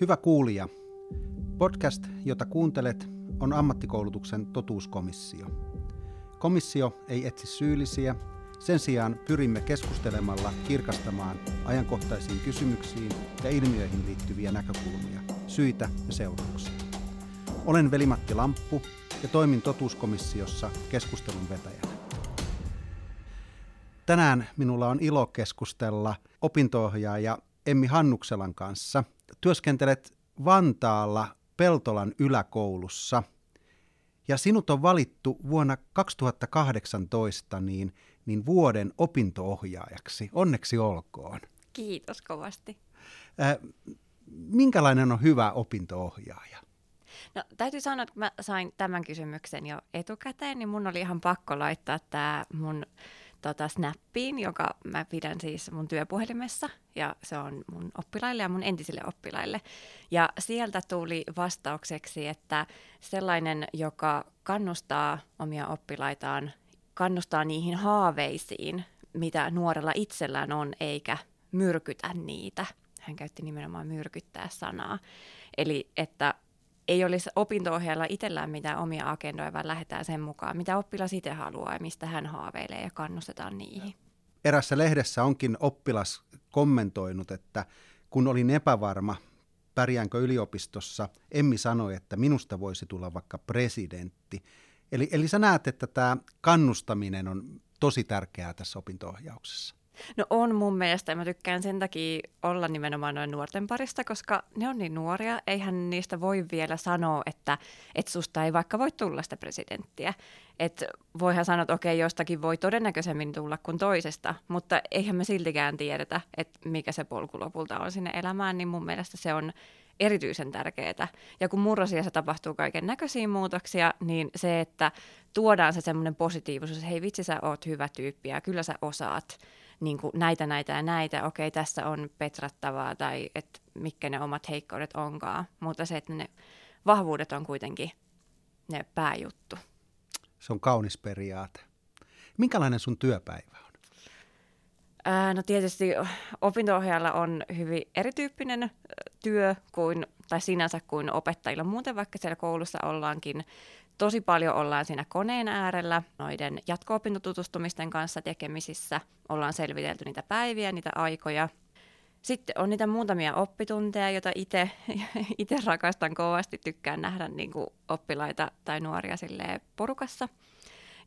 Hyvä kuulija, podcast, jota kuuntelet, on ammattikoulutuksen totuuskomissio. Komissio ei etsi syyllisiä, sen sijaan pyrimme keskustelemalla kirkastamaan ajankohtaisiin kysymyksiin ja ilmiöihin liittyviä näkökulmia, syitä ja seurauksia. Olen Velimatti Lamppu ja toimin totuuskomissiossa keskustelun vetäjänä. Tänään minulla on ilo keskustella opintoohjaaja Emmi Hannukselan kanssa. Työskentelet Vantaalla Peltolan yläkoulussa ja sinut on valittu vuonna 2018 niin, niin vuoden opintoohjaajaksi. Onneksi olkoon. Kiitos kovasti. Äh, minkälainen on hyvä opintoohjaaja? No täytyy sanoa, että kun mä sain tämän kysymyksen jo etukäteen, niin mun oli ihan pakko laittaa tämä mun tota, snappiin, joka mä pidän siis mun työpuhelimessa, ja se on mun oppilaille ja mun entisille oppilaille. Ja sieltä tuli vastaukseksi, että sellainen, joka kannustaa omia oppilaitaan, kannustaa niihin haaveisiin, mitä nuorella itsellään on, eikä myrkytä niitä. Hän käytti nimenomaan myrkyttää sanaa. Eli että ei olisi opinto-ohjaajalla itsellään mitään omia agendoja, vaan lähdetään sen mukaan, mitä oppilas itse haluaa ja mistä hän haaveilee ja kannustetaan niihin. Erässä lehdessä onkin oppilas kommentoinut, että kun olin epävarma, pärjäänkö yliopistossa, Emmi sanoi, että minusta voisi tulla vaikka presidentti. Eli, eli sä näet, että tämä kannustaminen on tosi tärkeää tässä opinto-ohjauksessa. No on mun mielestä, ja mä tykkään sen takia olla nimenomaan noin nuorten parista, koska ne on niin nuoria, eihän niistä voi vielä sanoa, että, että susta ei vaikka voi tulla sitä presidenttiä. Että voihan sanoa, että okei, jostakin voi todennäköisemmin tulla kuin toisesta, mutta eihän me siltikään tiedetä, että mikä se polku lopulta on sinne elämään, niin mun mielestä se on erityisen tärkeää. Ja kun murrosiassa tapahtuu kaiken näköisiä muutoksia, niin se, että tuodaan se semmoinen positiivisuus, että hei vitsi sä oot hyvä tyyppi ja kyllä sä osaat, niin kuin näitä, näitä ja näitä, okei tässä on petrattavaa tai että mitkä ne omat heikkoudet onkaan, mutta se, että ne vahvuudet on kuitenkin ne pääjuttu. Se on kaunis periaate. Minkälainen sun työpäivä on? Ää, no tietysti opinto on hyvin erityyppinen työ kuin, tai sinänsä kuin opettajilla muuten, vaikka siellä koulussa ollaankin tosi paljon ollaan siinä koneen äärellä noiden jatko-opintotutustumisten kanssa tekemisissä. Ollaan selvitelty niitä päiviä, niitä aikoja. Sitten on niitä muutamia oppitunteja, joita itse rakastan kovasti. Tykkään nähdä niin kuin oppilaita tai nuoria porukassa.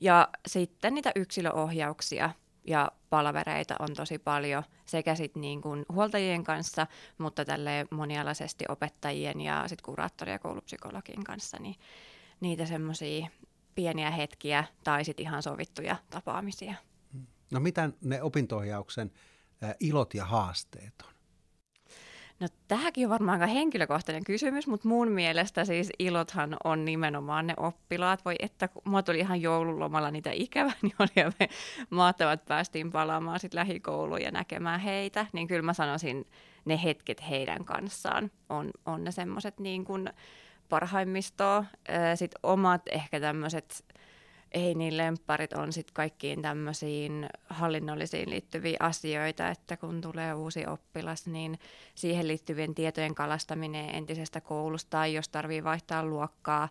Ja sitten niitä yksilöohjauksia ja palavereita on tosi paljon sekä sit niin kuin huoltajien kanssa, mutta tälle monialaisesti opettajien ja sit kuraattori- ja koulupsykologin kanssa. Niin niitä semmoisia pieniä hetkiä tai sitten ihan sovittuja tapaamisia. No mitä ne opintoohjauksen ilot ja haasteet on? No tämäkin on varmaan aika henkilökohtainen kysymys, mutta mun mielestä siis ilothan on nimenomaan ne oppilaat. Voi että kun mua tuli ihan joululomalla niitä ikävä, niin oli me mahtavat päästiin palaamaan sitten lähikouluun ja näkemään heitä. Niin kyllä mä sanoisin, ne hetket heidän kanssaan on, on ne semmoiset niin kuin, parhaimmistoa. Sitten omat ehkä tämmöiset, ei niin lempparit on sitten kaikkiin tämmöisiin hallinnollisiin liittyviä asioita, että kun tulee uusi oppilas, niin siihen liittyvien tietojen kalastaminen entisestä koulusta, tai jos tarvii vaihtaa luokkaa,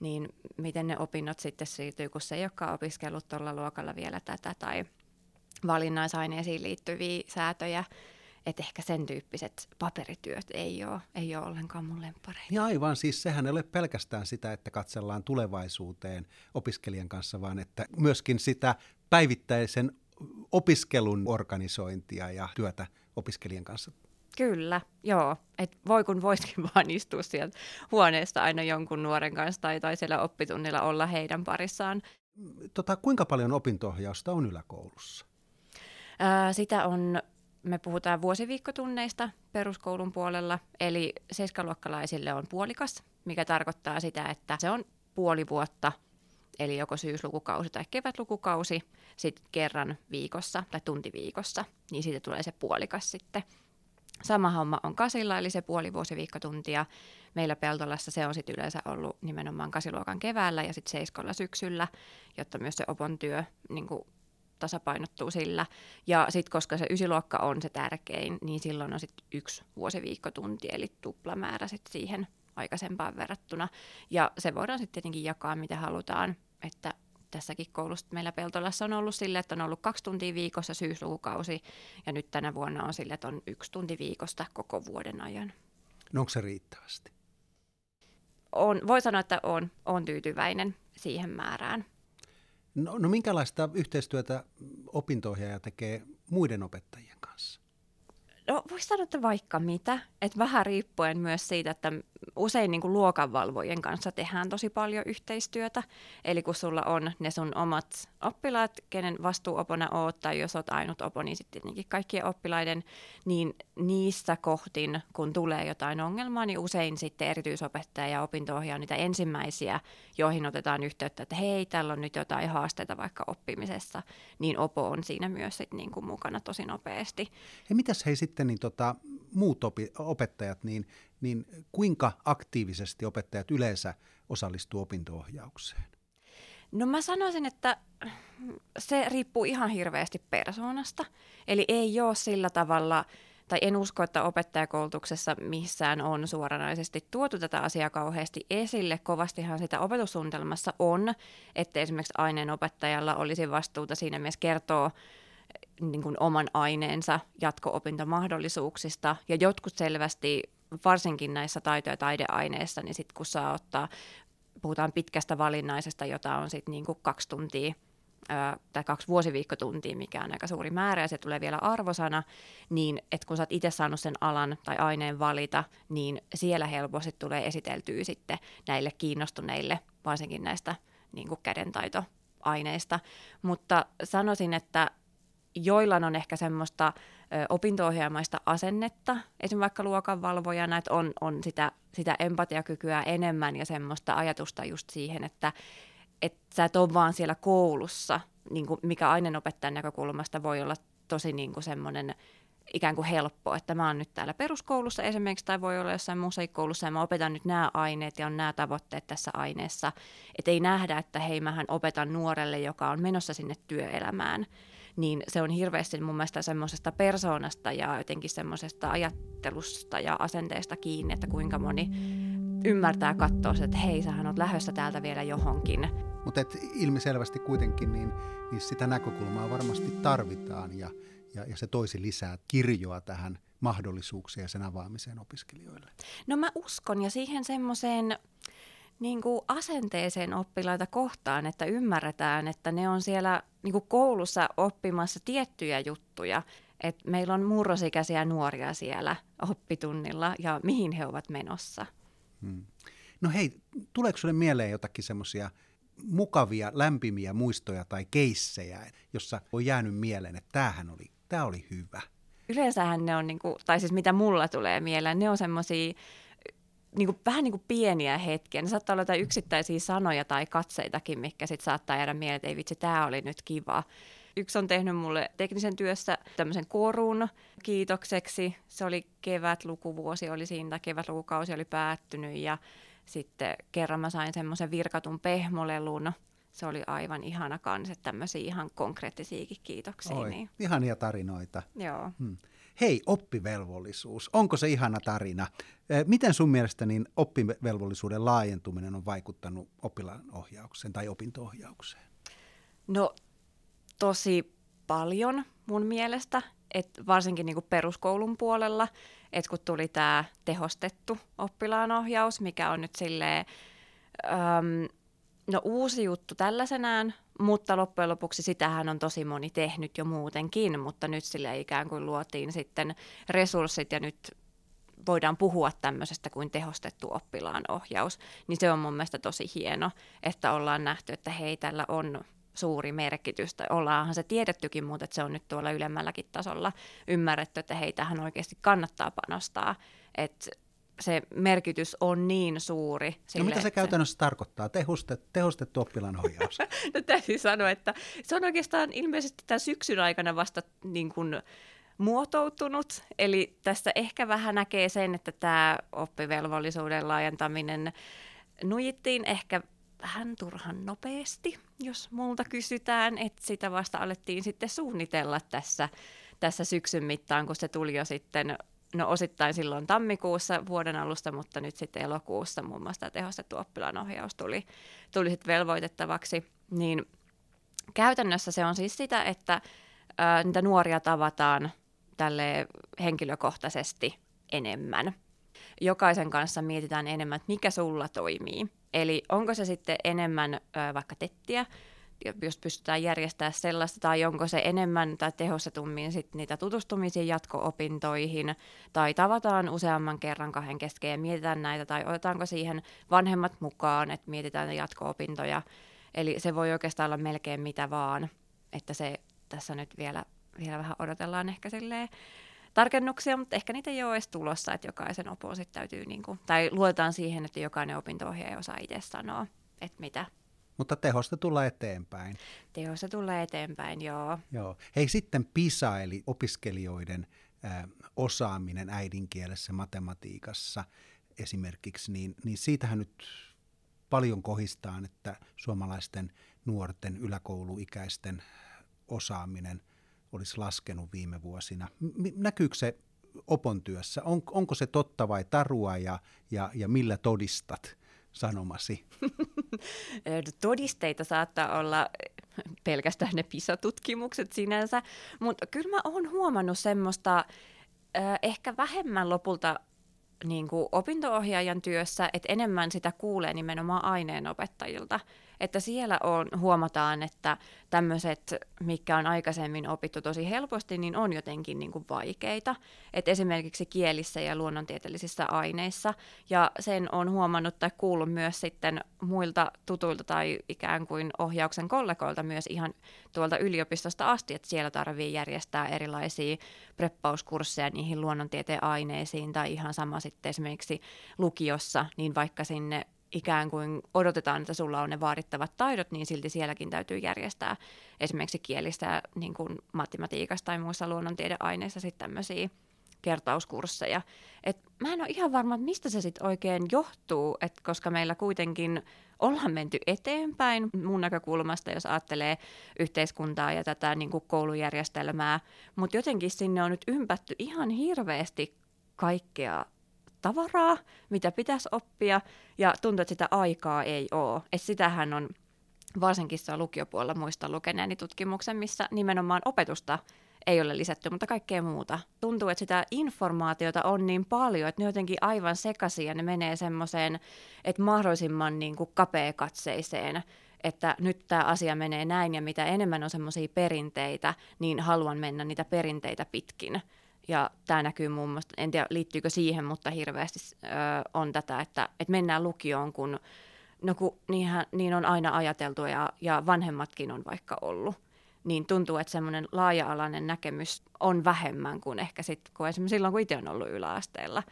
niin miten ne opinnot sitten siirtyy, kun se ei olekaan opiskellut tuolla luokalla vielä tätä, tai valinnaisaineisiin liittyviä säätöjä että ehkä sen tyyppiset paperityöt ei ole, ei ole ollenkaan mun lemppareita. Ja aivan, siis sehän ei ole pelkästään sitä, että katsellaan tulevaisuuteen opiskelijan kanssa, vaan että myöskin sitä päivittäisen opiskelun organisointia ja työtä opiskelijan kanssa. Kyllä, joo. Et voi kun voisikin vaan istua sieltä huoneesta aina jonkun nuoren kanssa tai, tai siellä oppitunnilla olla heidän parissaan. Tota, kuinka paljon opintohjausta on yläkoulussa? Ää, sitä on me puhutaan vuosiviikkotunneista peruskoulun puolella, eli seiskaluokkalaisille on puolikas, mikä tarkoittaa sitä, että se on puoli vuotta, eli joko syyslukukausi tai kevätlukukausi, sitten kerran viikossa tai tuntiviikossa, niin siitä tulee se puolikas sitten. Sama homma on kasilla, eli se puoli vuosiviikkotuntia. Meillä Peltolassa se on sitten yleensä ollut nimenomaan kasiluokan keväällä ja sitten seiskolla syksyllä, jotta myös se opon työ niin tasapainottuu sillä. Ja sitten koska se ysiluokka on se tärkein, niin silloin on sitten yksi vuosiviikkotunti, eli tuplamäärä sit siihen aikaisempaan verrattuna. Ja se voidaan sitten tietenkin jakaa, mitä halutaan, että tässäkin koulussa meillä Peltolassa on ollut sille, että on ollut kaksi tuntia viikossa syyslukukausi, ja nyt tänä vuonna on sille, että on yksi tunti viikosta koko vuoden ajan. No onko se riittävästi? On, voi sanoa, että on, on tyytyväinen siihen määrään. No, no minkälaista yhteistyötä opintoihjaaja tekee muiden opettajien kanssa? No voisi sanoa, että vaikka mitä. Että vähän riippuen myös siitä, että usein niin kuin luokanvalvojien kanssa tehdään tosi paljon yhteistyötä. Eli kun sulla on ne sun omat oppilaat, kenen vastuuopona oot, tai jos oot ainut opo, niin sitten tietenkin kaikkien oppilaiden, niin niissä kohtin, kun tulee jotain ongelmaa, niin usein sitten erityisopettaja ja opinto on niitä ensimmäisiä, joihin otetaan yhteyttä, että hei, täällä on nyt jotain haasteita vaikka oppimisessa, niin opo on siinä myös sit niin kuin mukana tosi nopeasti. Ja mitäs hei sitten niin tota, muut opi- opettajat, niin, niin kuinka aktiivisesti opettajat yleensä osallistuu opintoohjaukseen? No mä sanoisin, että se riippuu ihan hirveästi persoonasta. Eli ei ole sillä tavalla, tai en usko, että opettajakoulutuksessa missään on suoranaisesti tuotu tätä asiaa kauheasti esille. Kovastihan sitä opetussuunnitelmassa on, että esimerkiksi aineenopettajalla olisi vastuuta siinä mielessä kertoo niin kuin oman aineensa jatko-opintomahdollisuuksista. Ja jotkut selvästi, varsinkin näissä taito- ja taideaineissa, niin sitten kun saa ottaa, puhutaan pitkästä valinnaisesta, jota on sitten niin kuin kaksi tuntia tai kaksi vuosiviikkotuntia, mikä on aika suuri määrä, ja se tulee vielä arvosana, niin että kun sä oot itse saanut sen alan tai aineen valita, niin siellä helposti tulee esiteltyä sitten näille kiinnostuneille, varsinkin näistä niin kuin kädentaitoaineista. Mutta sanoisin, että joillain on ehkä semmoista opinto-ohjelmaista asennetta, esimerkiksi vaikka luokanvalvojana, että on, on sitä, sitä empatiakykyä enemmän ja semmoista ajatusta just siihen, että et sä et ole vaan siellä koulussa, niin kuin mikä aineenopettajan näkökulmasta voi olla tosi niin kuin semmoinen ikään kuin helppo, että mä oon nyt täällä peruskoulussa esimerkiksi tai voi olla jossain musiikkikoulussa ja mä opetan nyt nämä aineet ja on nämä tavoitteet tässä aineessa. Että ei nähdä, että hei mähän opetan nuorelle, joka on menossa sinne työelämään niin se on hirveästi mun mielestä semmoisesta persoonasta ja jotenkin semmoisesta ajattelusta ja asenteesta kiinni, että kuinka moni ymmärtää katsoa, että hei, sähän oot lähdössä täältä vielä johonkin. Mutta ilmiselvästi kuitenkin niin, niin sitä näkökulmaa varmasti tarvitaan ja, ja, ja se toisi lisää kirjoa tähän mahdollisuuksia ja sen avaamiseen opiskelijoille. No mä uskon ja siihen semmoiseen niin kuin asenteeseen oppilaita kohtaan, että ymmärretään, että ne on siellä niin kuin koulussa oppimassa tiettyjä juttuja. Että meillä on murrosikäisiä nuoria siellä oppitunnilla ja mihin he ovat menossa. Hmm. No hei, tuleeko sinulle mieleen jotakin semmoisia mukavia, lämpimiä muistoja tai keissejä, jossa on jäänyt mieleen, että tämähän oli, tämä oli hyvä? Yleensähän ne on, niin kuin, tai siis mitä mulla tulee mieleen, ne on semmoisia niin kuin, vähän niin kuin pieniä hetkiä. Ne saattaa olla jotain yksittäisiä sanoja tai katseitakin, mikä sitten saattaa jäädä mieleen, että ei vitsi, tämä oli nyt kiva. Yksi on tehnyt mulle teknisen työssä tämmöisen korun kiitokseksi. Se oli kevät lukuvuosi, oli siinä, kevätlukukausi oli päättynyt ja sitten kerran mä sain semmoisen virkatun pehmolelun. Se oli aivan ihana kans, että tämmöisiä ihan konkreettisiakin kiitoksia. Oi, niin. ihania tarinoita. Joo. Hmm. Hei, oppivelvollisuus. Onko se ihana tarina? Miten sun mielestä niin oppivelvollisuuden laajentuminen on vaikuttanut oppilaan ohjaukseen tai opinto-ohjaukseen? No tosi paljon mun mielestä, et varsinkin niin kuin peruskoulun puolella, että kun tuli tämä tehostettu oppilaanohjaus, mikä on nyt silleen, no uusi juttu tällaisenään, mutta loppujen lopuksi sitähän on tosi moni tehnyt jo muutenkin, mutta nyt sille ikään kuin luotiin sitten resurssit ja nyt voidaan puhua tämmöisestä kuin tehostettu oppilaan ohjaus, niin se on mun mielestä tosi hieno, että ollaan nähty, että hei, tällä on suuri merkitys. Ollaanhan se tiedettykin, mutta se on nyt tuolla ylemmälläkin tasolla ymmärretty, että hei, tähän oikeasti kannattaa panostaa. Että se merkitys on niin suuri. Sille, no mitä se käytännössä se... tarkoittaa, tehostettu, tehostettu oppilaanohjaus? no täytyy sanoa, että se on oikeastaan ilmeisesti tämän syksyn aikana vasta niin kuin, muotoutunut. Eli tässä ehkä vähän näkee sen, että tämä oppivelvollisuuden laajentaminen nujittiin ehkä vähän turhan nopeasti, jos multa kysytään, että sitä vasta alettiin sitten suunnitella tässä, tässä syksyn mittaan, kun se tuli jo sitten no osittain silloin tammikuussa vuoden alusta, mutta nyt sitten elokuussa muun muassa tämä tehostettu oppilaanohjaus tuli, tuli sitten velvoitettavaksi, niin käytännössä se on siis sitä, että ää, niitä nuoria tavataan tälle henkilökohtaisesti enemmän. Jokaisen kanssa mietitään enemmän, että mikä sulla toimii. Eli onko se sitten enemmän ää, vaikka tettiä, jos pystytään järjestämään sellaista, tai onko se enemmän tai tehostetummin sit niitä tutustumisia jatko-opintoihin, tai tavataan useamman kerran kahden kesken ja mietitään näitä, tai otetaanko siihen vanhemmat mukaan, että mietitään jatko-opintoja. Eli se voi oikeastaan olla melkein mitä vaan, että se tässä nyt vielä, vielä vähän odotellaan ehkä silleen tarkennuksia, mutta ehkä niitä ei ole edes tulossa, että jokaisen opon sitten täytyy, niin kuin, tai luotetaan siihen, että jokainen opinto-ohjaaja osaa itse sanoa, että mitä, mutta tehosta tulee eteenpäin. Tehosta tulee eteenpäin, joo. joo. Hei sitten PISA, eli opiskelijoiden ä, osaaminen äidinkielessä, matematiikassa esimerkiksi, niin, niin siitähän nyt paljon kohistaan, että suomalaisten nuorten yläkouluikäisten osaaminen olisi laskenut viime vuosina. Näkyykö se opon työssä? On, onko se totta vai tarua ja, ja, ja millä todistat sanomasi? Todisteita saattaa olla pelkästään ne PISA-tutkimukset sinänsä, mutta kyllä mä oon huomannut semmoista ehkä vähemmän lopulta niin kuin opinto-ohjaajan työssä, että enemmän sitä kuulee nimenomaan aineenopettajilta. Että siellä on, huomataan, että tämmöiset, mikä on aikaisemmin opittu tosi helposti, niin on jotenkin niin kuin vaikeita. Et esimerkiksi kielissä ja luonnontieteellisissä aineissa. Ja sen on huomannut tai kuullut myös sitten muilta tutuilta tai ikään kuin ohjauksen kollegoilta myös ihan tuolta yliopistosta asti, että siellä tarvii järjestää erilaisia preppauskursseja niihin luonnontieteen aineisiin tai ihan sama sitten esimerkiksi lukiossa, niin vaikka sinne ikään kuin odotetaan, että sulla on ne vaadittavat taidot, niin silti sielläkin täytyy järjestää esimerkiksi kielistä, niin kuin matematiikasta tai muissa luonnontiedeaineissa sitten tämmöisiä kertauskursseja. Et mä en ole ihan varma, että mistä se sitten oikein johtuu, et koska meillä kuitenkin ollaan menty eteenpäin mun näkökulmasta, jos ajattelee yhteiskuntaa ja tätä niin kuin koulujärjestelmää, mutta jotenkin sinne on nyt ympätty ihan hirveästi kaikkea tavaraa, mitä pitäisi oppia, ja tuntuu, että sitä aikaa ei ole. Et sitähän on varsinkin se lukiopuolella muista lukeneeni tutkimuksen, missä nimenomaan opetusta ei ole lisätty, mutta kaikkea muuta. Tuntuu, että sitä informaatiota on niin paljon, että ne jotenkin aivan sekaisin ja ne menee semmoiseen, että mahdollisimman niin kuin kapeakatseiseen, että nyt tämä asia menee näin ja mitä enemmän on semmoisia perinteitä, niin haluan mennä niitä perinteitä pitkin. Ja tämä näkyy muun muassa, en tiedä liittyykö siihen, mutta hirveästi ö, on tätä, että, että mennään lukioon, kun, no kun niinhän, niin on aina ajateltu ja, ja vanhemmatkin on vaikka ollut. Niin tuntuu, että semmoinen laaja-alainen näkemys on vähemmän kuin ehkä sit, kun esimerkiksi silloin, kun itse on ollut yläasteella.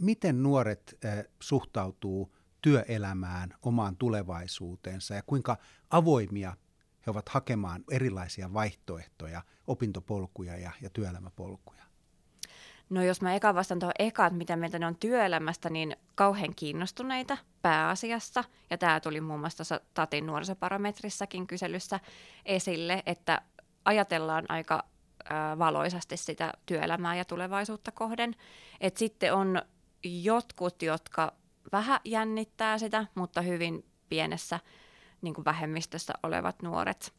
Miten nuoret äh, suhtautuu työelämään, omaan tulevaisuuteensa ja kuinka avoimia he ovat hakemaan erilaisia vaihtoehtoja, opintopolkuja ja, ja työelämäpolkuja? No jos mä eka vastaan tuohon eka, että mitä mieltä ne on työelämästä, niin kauhean kiinnostuneita pääasiassa. Ja tämä tuli muun muassa tuossa Tatin nuorisoparametrissakin kyselyssä esille, että ajatellaan aika valoisasti sitä työelämää ja tulevaisuutta kohden. Et sitten on jotkut, jotka vähän jännittää sitä, mutta hyvin pienessä niin kuin vähemmistössä olevat nuoret.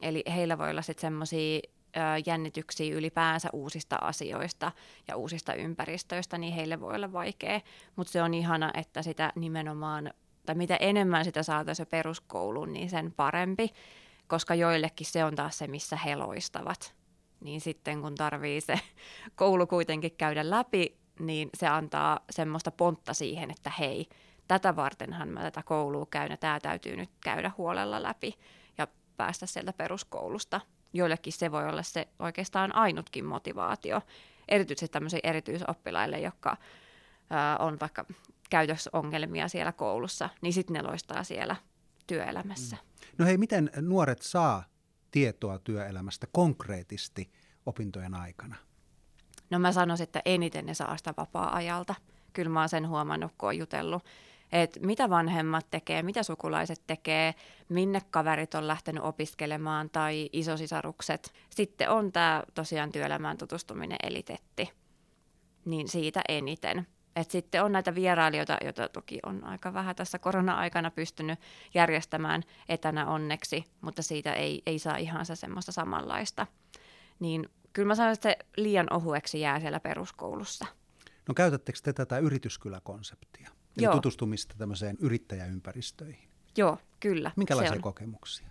Eli heillä voi olla sitten semmoisia jännityksiä ylipäänsä uusista asioista ja uusista ympäristöistä, niin heille voi olla vaikea. Mutta se on ihana, että sitä nimenomaan, tai mitä enemmän sitä saataisiin peruskouluun, niin sen parempi, koska joillekin se on taas se, missä he loistavat. Niin sitten kun tarvii se koulu kuitenkin käydä läpi, niin se antaa semmoista pontta siihen, että hei, tätä vartenhan mä tätä koulua käyn ja tämä täytyy nyt käydä huolella läpi ja päästä sieltä peruskoulusta joillekin se voi olla se oikeastaan ainutkin motivaatio, erityisesti tämmöisille erityisoppilaille, jotka ää, on vaikka käytösongelmia siellä koulussa, niin sitten ne loistaa siellä työelämässä. Mm. No hei, miten nuoret saa tietoa työelämästä konkreettisesti opintojen aikana? No mä sanoisin, että eniten ne saa sitä vapaa-ajalta. Kyllä mä oon sen huomannut, kun oon jutellut että mitä vanhemmat tekee, mitä sukulaiset tekee, minne kaverit on lähtenyt opiskelemaan tai isosisarukset. Sitten on tämä tosiaan työelämään tutustuminen elitetti, niin siitä eniten. Et sitten on näitä vierailijoita, joita toki on aika vähän tässä korona-aikana pystynyt järjestämään etänä onneksi, mutta siitä ei, ei saa ihan se semmoista samanlaista. Niin kyllä mä sanon, että se liian ohueksi jää siellä peruskoulussa. No käytättekö te tätä yrityskylä-konseptia? Eli Joo. tutustumista tämmöiseen yrittäjäympäristöihin? Joo, kyllä. Minkälaisia kokemuksia?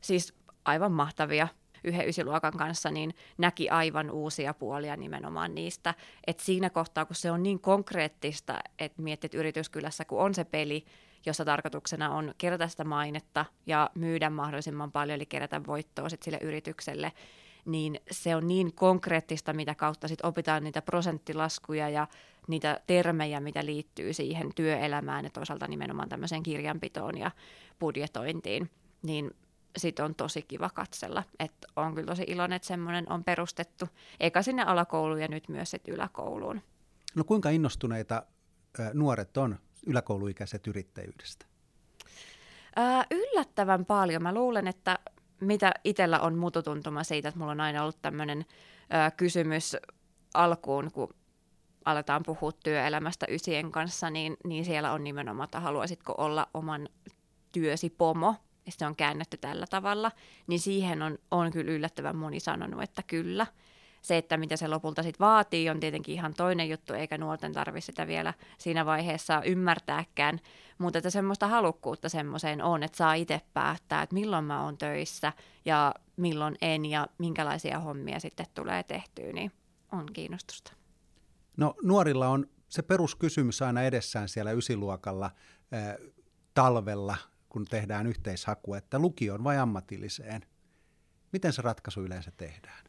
Siis aivan mahtavia yhden ysiluokan kanssa, niin näki aivan uusia puolia nimenomaan niistä. Et siinä kohtaa, kun se on niin konkreettista, että miettit yrityskylässä, kun on se peli, jossa tarkoituksena on kerätä sitä mainetta ja myydä mahdollisimman paljon, eli kerätä voittoa sit sille yritykselle, niin se on niin konkreettista, mitä kautta sit opitaan niitä prosenttilaskuja ja niitä termejä, mitä liittyy siihen työelämään ja toisaalta nimenomaan tämmöiseen kirjanpitoon ja budjetointiin, niin sit on tosi kiva katsella. Että on kyllä tosi iloinen, että semmoinen on perustettu, eikä sinne alakouluun ja nyt myös sit yläkouluun. No kuinka innostuneita nuoret on yläkouluikäiset yrittäjyydestä? Ää, yllättävän paljon. Mä luulen, että mitä itsellä on mututuntuma siitä, että mulla on aina ollut tämmöinen kysymys alkuun, kun aletaan puhua työelämästä ysien kanssa, niin, niin siellä on nimenomaan, että haluaisitko olla oman työsi pomo, ja se on käännetty tällä tavalla, niin siihen on, on kyllä yllättävän moni sanonut, että kyllä. Se, että mitä se lopulta sitten vaatii, on tietenkin ihan toinen juttu, eikä nuorten tarvitse sitä vielä siinä vaiheessa ymmärtääkään. Mutta että semmoista halukkuutta semmoiseen on, että saa itse päättää, että milloin mä oon töissä ja milloin en ja minkälaisia hommia sitten tulee tehtyä, niin on kiinnostusta. No nuorilla on se peruskysymys aina edessään siellä ysiluokalla talvella, kun tehdään yhteishakua, että lukioon vai ammatilliseen. Miten se ratkaisu yleensä tehdään?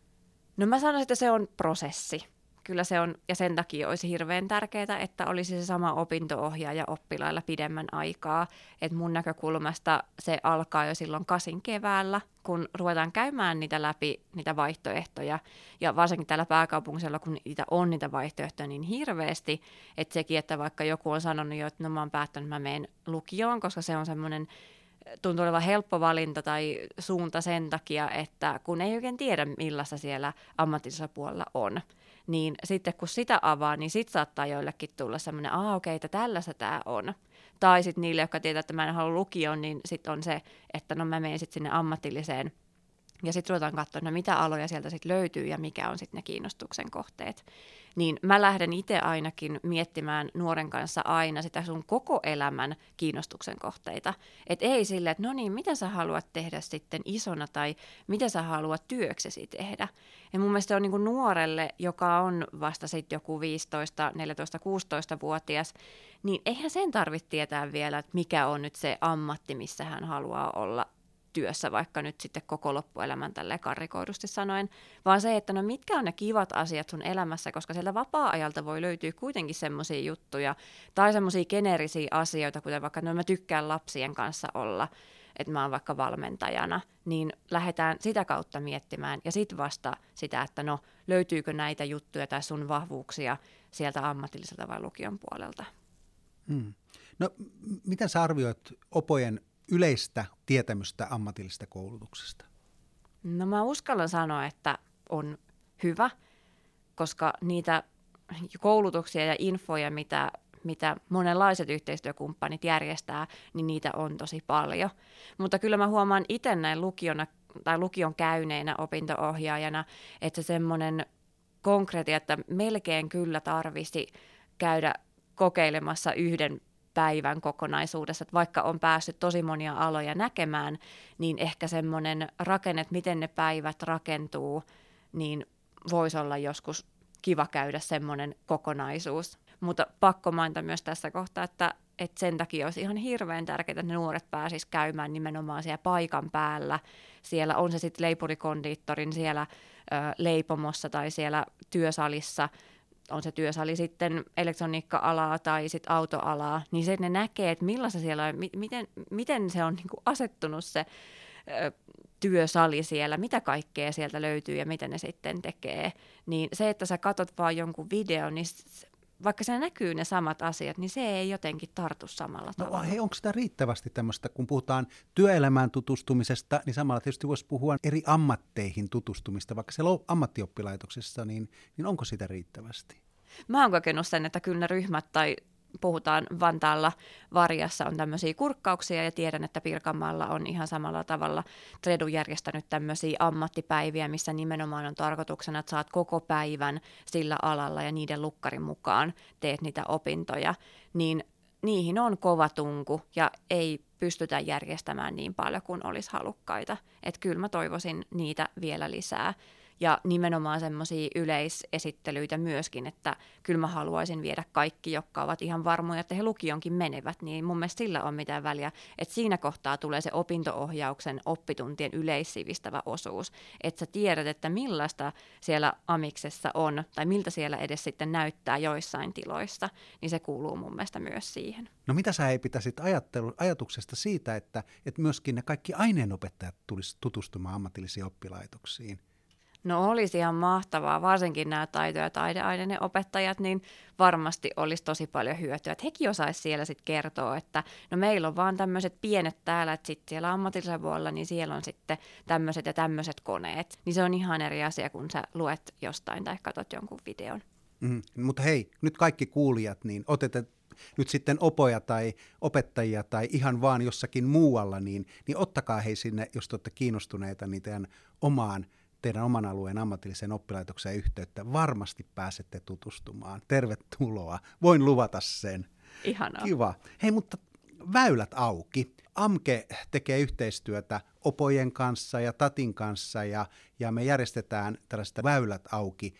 No mä sanoisin, että se on prosessi. Kyllä se on, ja sen takia olisi hirveän tärkeää, että olisi se sama opinto-ohjaaja oppilailla pidemmän aikaa. Et mun näkökulmasta se alkaa jo silloin kasin keväällä, kun ruvetaan käymään niitä läpi, niitä vaihtoehtoja. Ja varsinkin täällä pääkaupunkisella, kun niitä on niitä vaihtoehtoja niin hirveästi, että sekin, että vaikka joku on sanonut jo, että no mä oon päättänyt, että mä menen lukioon, koska se on semmoinen tuntuu olevan helppo valinta tai suunta sen takia, että kun ei oikein tiedä, millaista siellä ammatillisella puolella on, niin sitten kun sitä avaa, niin sitten saattaa joillekin tulla semmoinen, aa okei, okay, tällaista tämä on. Tai sitten niille, jotka tietää, että mä en halua lukioon, niin sitten on se, että no mä menen sitten sinne ammatilliseen ja sitten ruvetaan katsoa, no mitä aloja sieltä sitten löytyy ja mikä on sitten ne kiinnostuksen kohteet niin mä lähden itse ainakin miettimään nuoren kanssa aina sitä sun koko elämän kiinnostuksen kohteita. Et ei sille, että no niin, mitä sä haluat tehdä sitten isona tai mitä sä haluat työksesi tehdä. Ja mun mielestä on niin nuorelle, joka on vasta sitten joku 15, 14, 16-vuotias, niin eihän sen tarvitse tietää vielä, että mikä on nyt se ammatti, missä hän haluaa olla työssä vaikka nyt sitten koko loppuelämän tälle karrikoidusti sanoen, vaan se, että no mitkä on ne kivat asiat sun elämässä, koska sieltä vapaa-ajalta voi löytyä kuitenkin semmoisia juttuja tai semmoisia geneerisiä asioita, kuten vaikka no mä tykkään lapsien kanssa olla, että mä oon vaikka valmentajana, niin lähdetään sitä kautta miettimään ja sitten vasta sitä, että no löytyykö näitä juttuja tai sun vahvuuksia sieltä ammatilliselta vai lukion puolelta. Hmm. No miten sä arvioit opojen yleistä tietämystä ammatillisesta koulutuksesta? No mä uskallan sanoa, että on hyvä, koska niitä koulutuksia ja infoja, mitä, mitä monenlaiset yhteistyökumppanit järjestää, niin niitä on tosi paljon. Mutta kyllä mä huomaan itse näin lukiona tai lukion käyneenä opintoohjaajana, että se semmoinen konkreettia, että melkein kyllä tarvisi käydä kokeilemassa yhden päivän kokonaisuudessa, että vaikka on päässyt tosi monia aloja näkemään, niin ehkä semmoinen rakenne, että miten ne päivät rakentuu, niin voisi olla joskus kiva käydä semmoinen kokonaisuus. Mutta pakko mainita myös tässä kohtaa, että, että sen takia olisi ihan hirveän tärkeää, että ne nuoret pääsisivät käymään nimenomaan siellä paikan päällä. Siellä on se sitten leipurikondiittorin siellä ö, leipomossa tai siellä työsalissa – on se työsali sitten elektroniikka-alaa tai sitten autoalaa, niin se, ne näkee, että millaista siellä on, miten, miten se on niin asettunut se ö, työsali siellä, mitä kaikkea sieltä löytyy ja miten ne sitten tekee, niin se, että sä katot vaan jonkun videon, niin vaikka se näkyy ne samat asiat, niin se ei jotenkin tartu samalla no, tavalla. hei, onko sitä riittävästi tämmöistä, kun puhutaan työelämään tutustumisesta, niin samalla tietysti voisi puhua eri ammatteihin tutustumista, vaikka siellä on ammattioppilaitoksessa, niin, niin onko sitä riittävästi? Mä oon kokenut sen, että kyllä ne ryhmät tai puhutaan Vantaalla Varjassa on tämmöisiä kurkkauksia ja tiedän, että Pirkanmaalla on ihan samalla tavalla Tredu järjestänyt tämmöisiä ammattipäiviä, missä nimenomaan on tarkoituksena, että saat koko päivän sillä alalla ja niiden lukkarin mukaan teet niitä opintoja, niin niihin on kova tunku ja ei pystytä järjestämään niin paljon kuin olisi halukkaita. Että kyllä mä toivoisin niitä vielä lisää ja nimenomaan semmoisia yleisesittelyitä myöskin, että kyllä mä haluaisin viedä kaikki, jotka ovat ihan varmoja, että he lukionkin menevät, niin mun mielestä sillä on mitään väliä, että siinä kohtaa tulee se opintoohjauksen oppituntien yleissivistävä osuus, että sä tiedät, että millaista siellä amiksessa on, tai miltä siellä edes sitten näyttää joissain tiloissa, niin se kuuluu mun mielestä myös siihen. No mitä sä ei pitäisit ajattelu, ajatuksesta siitä, että, että myöskin ne kaikki aineenopettajat tulisi tutustumaan ammatillisiin oppilaitoksiin? No olisi ihan mahtavaa, varsinkin nämä taito- ja taideaineiden opettajat, niin varmasti olisi tosi paljon hyötyä. Että hekin osaisi siellä sitten kertoa, että no meillä on vaan tämmöiset pienet täällä, että sitten siellä ammatillisella puolella, niin siellä on sitten tämmöiset ja tämmöiset koneet. Niin se on ihan eri asia, kun sä luet jostain tai katsot jonkun videon. Mm, mutta hei, nyt kaikki kuulijat, niin otetaan nyt sitten opoja tai opettajia tai ihan vaan jossakin muualla, niin, niin ottakaa hei sinne, jos te olette kiinnostuneita, niin teidän omaan teidän oman alueen ammatilliseen oppilaitokseen yhteyttä. Varmasti pääsette tutustumaan. Tervetuloa. Voin luvata sen. Ihanaa. Kiva. Hei, mutta väylät auki. AMKE tekee yhteistyötä opojen kanssa ja Tatin kanssa ja, ja me järjestetään tällaista väylät auki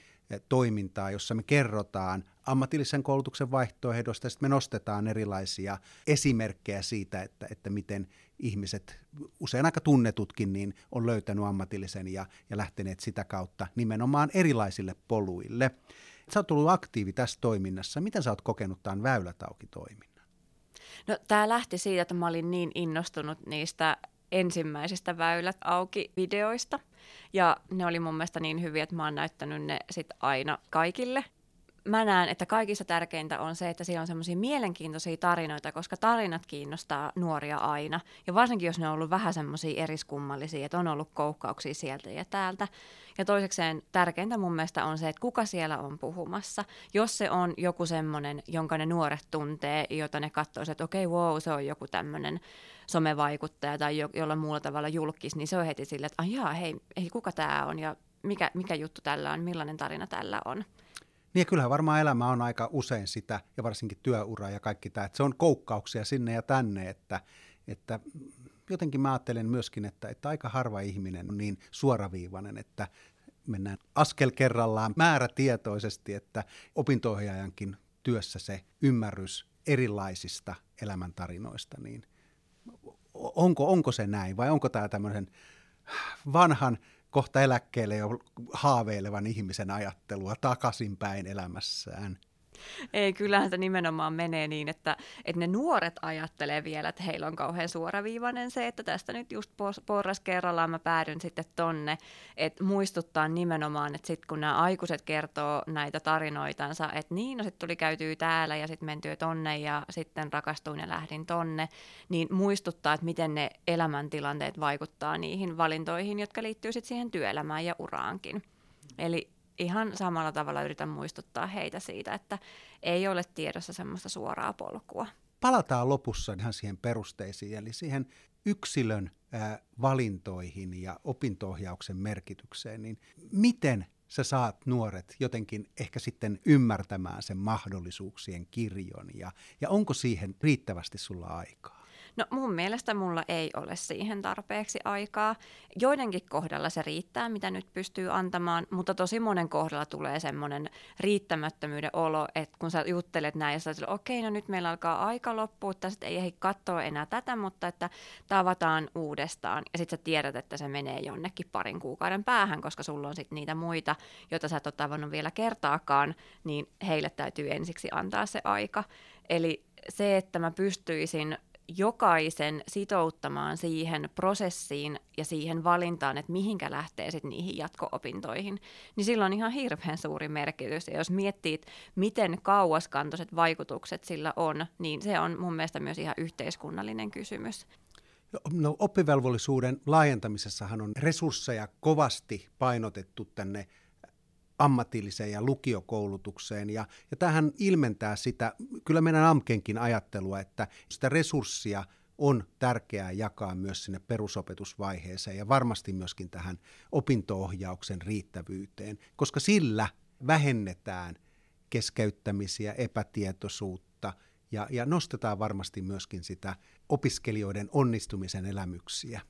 toimintaa, jossa me kerrotaan ammatillisen koulutuksen vaihtoehdosta ja sitten me nostetaan erilaisia esimerkkejä siitä, että, että miten ihmiset, usein aika tunnetutkin, niin on löytänyt ammatillisen ja, ja lähteneet sitä kautta nimenomaan erilaisille poluille. Sä oot ollut aktiivi tässä toiminnassa. Miten sä oot kokenut tämän Väylät auki-toiminnan? No tämä lähti siitä, että mä olin niin innostunut niistä ensimmäisistä Väylät auki videoista. Ja ne oli mun mielestä niin hyviä, että mä oon näyttänyt ne sit aina kaikille mä näen, että kaikista tärkeintä on se, että siellä on semmoisia mielenkiintoisia tarinoita, koska tarinat kiinnostaa nuoria aina. Ja varsinkin, jos ne on ollut vähän semmoisia eriskummallisia, että on ollut koukkauksia sieltä ja täältä. Ja toisekseen tärkeintä mun mielestä on se, että kuka siellä on puhumassa. Jos se on joku semmoinen, jonka ne nuoret tuntee, jota ne katsoo, että okei, okay, wow, se on joku tämmöinen somevaikuttaja tai jo, jolla muulla tavalla julkis, niin se on heti silleen, että jaa, hei, hei, kuka tämä on ja mikä, mikä juttu tällä on, millainen tarina tällä on. Niin ja kyllähän varmaan elämä on aika usein sitä, ja varsinkin työura ja kaikki tämä, että se on koukkauksia sinne ja tänne, että, että jotenkin mä ajattelen myöskin, että, että aika harva ihminen on niin suoraviivainen, että mennään askel kerrallaan määrätietoisesti, että opinto työssä se ymmärrys erilaisista elämäntarinoista, niin onko, onko se näin vai onko tämä tämmöisen vanhan kohta eläkkeelle jo haaveilevan ihmisen ajattelua takaisinpäin elämässään. Ei, kyllähän se nimenomaan menee niin, että, että ne nuoret ajattelee vielä, että heillä on kauhean suoraviivainen se, että tästä nyt just porras kerrallaan mä päädyn sitten tonne, että muistuttaa nimenomaan, että sitten kun nämä aikuiset kertoo näitä tarinoitansa, että niin, no sitten tuli käytyy täällä ja sitten mentyy tonne ja sitten rakastuin ja lähdin tonne, niin muistuttaa, että miten ne elämäntilanteet vaikuttaa niihin valintoihin, jotka liittyy sitten siihen työelämään ja uraankin. Eli ihan samalla tavalla yritän muistuttaa heitä siitä, että ei ole tiedossa semmoista suoraa polkua. Palataan lopussa ihan siihen perusteisiin, eli siihen yksilön valintoihin ja opintoohjauksen merkitykseen, niin miten sä saat nuoret jotenkin ehkä sitten ymmärtämään sen mahdollisuuksien kirjon ja, ja onko siihen riittävästi sulla aikaa? No mun mielestä mulla ei ole siihen tarpeeksi aikaa. Joidenkin kohdalla se riittää, mitä nyt pystyy antamaan, mutta tosi monen kohdalla tulee semmoinen riittämättömyyden olo, että kun sä juttelet näin ja sä että okei, no nyt meillä alkaa aika loppua, tästä ei ehdi katsoa enää tätä, mutta että tavataan uudestaan. Ja sitten sä tiedät, että se menee jonnekin parin kuukauden päähän, koska sulla on sitten niitä muita, joita sä et ole tavannut vielä kertaakaan, niin heille täytyy ensiksi antaa se aika. Eli se, että mä pystyisin jokaisen sitouttamaan siihen prosessiin ja siihen valintaan, että mihinkä lähtee sitten niihin jatko-opintoihin, niin sillä on ihan hirveän suuri merkitys. Ja jos miettii, miten kauaskantoiset vaikutukset sillä on, niin se on mun mielestä myös ihan yhteiskunnallinen kysymys. No, oppivelvollisuuden laajentamisessahan on resursseja kovasti painotettu tänne ammatilliseen ja lukiokoulutukseen. Ja, ja tähän ilmentää sitä, kyllä meidän AMKenkin ajattelua, että sitä resurssia on tärkeää jakaa myös sinne perusopetusvaiheeseen ja varmasti myöskin tähän opintoohjauksen riittävyyteen, koska sillä vähennetään keskeyttämisiä, epätietoisuutta ja, ja nostetaan varmasti myöskin sitä opiskelijoiden onnistumisen elämyksiä.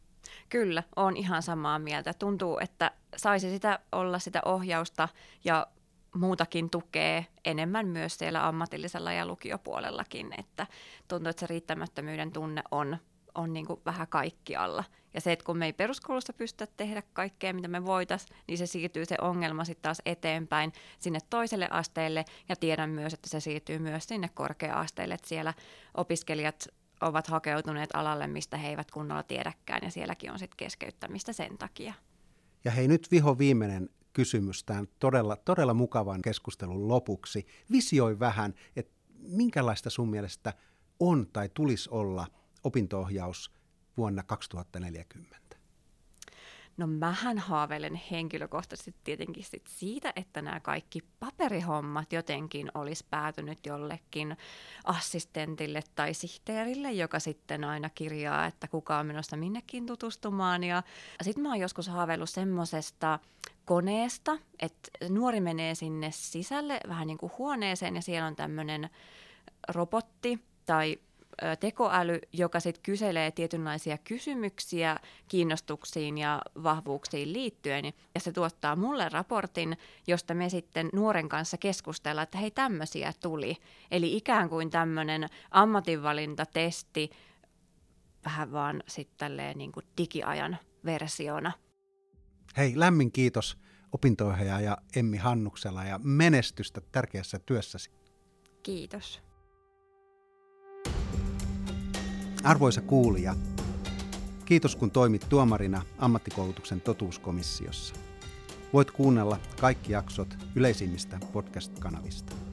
Kyllä, on ihan samaa mieltä. Tuntuu, että saisi sitä olla sitä ohjausta ja muutakin tukee enemmän myös siellä ammatillisella ja lukiopuolellakin, että tuntuu, että se riittämättömyyden tunne on, on niin kuin vähän kaikkialla. Ja se, että kun me ei peruskoulussa pystytä tehdä kaikkea, mitä me voitaisiin, niin se siirtyy se ongelma sitten taas eteenpäin sinne toiselle asteelle. Ja tiedän myös, että se siirtyy myös sinne korkea-asteelle, että siellä opiskelijat ovat hakeutuneet alalle, mistä he eivät kunnolla tiedäkään, ja sielläkin on sitten keskeyttämistä sen takia. Ja hei, nyt viho viimeinen kysymys tämän todella, todella mukavan keskustelun lopuksi. Visioi vähän, että minkälaista sun mielestä on tai tulisi olla opintoohjaus vuonna 2040? No mähän haaveilen henkilökohtaisesti tietenkin sit siitä, että nämä kaikki paperihommat jotenkin olisi päätynyt jollekin assistentille tai sihteerille, joka sitten aina kirjaa, että kuka on menossa minnekin tutustumaan. Ja sitten mä oon joskus haaveillut semmoisesta koneesta, että nuori menee sinne sisälle vähän niin kuin huoneeseen ja siellä on tämmöinen robotti tai tekoäly, joka sitten kyselee tietynlaisia kysymyksiä kiinnostuksiin ja vahvuuksiin liittyen, ja se tuottaa mulle raportin, josta me sitten nuoren kanssa keskustellaan, että hei tämmöisiä tuli. Eli ikään kuin tämmöinen ammatinvalintatesti vähän vaan sitten niin kuin digiajan versiona. Hei, lämmin kiitos opinto-ohjaaja Emmi Hannuksella ja menestystä tärkeässä työssäsi. Kiitos. Arvoisa kuulija, kiitos kun toimit tuomarina ammattikoulutuksen totuuskomissiossa. Voit kuunnella kaikki jaksot yleisimmistä podcast-kanavista.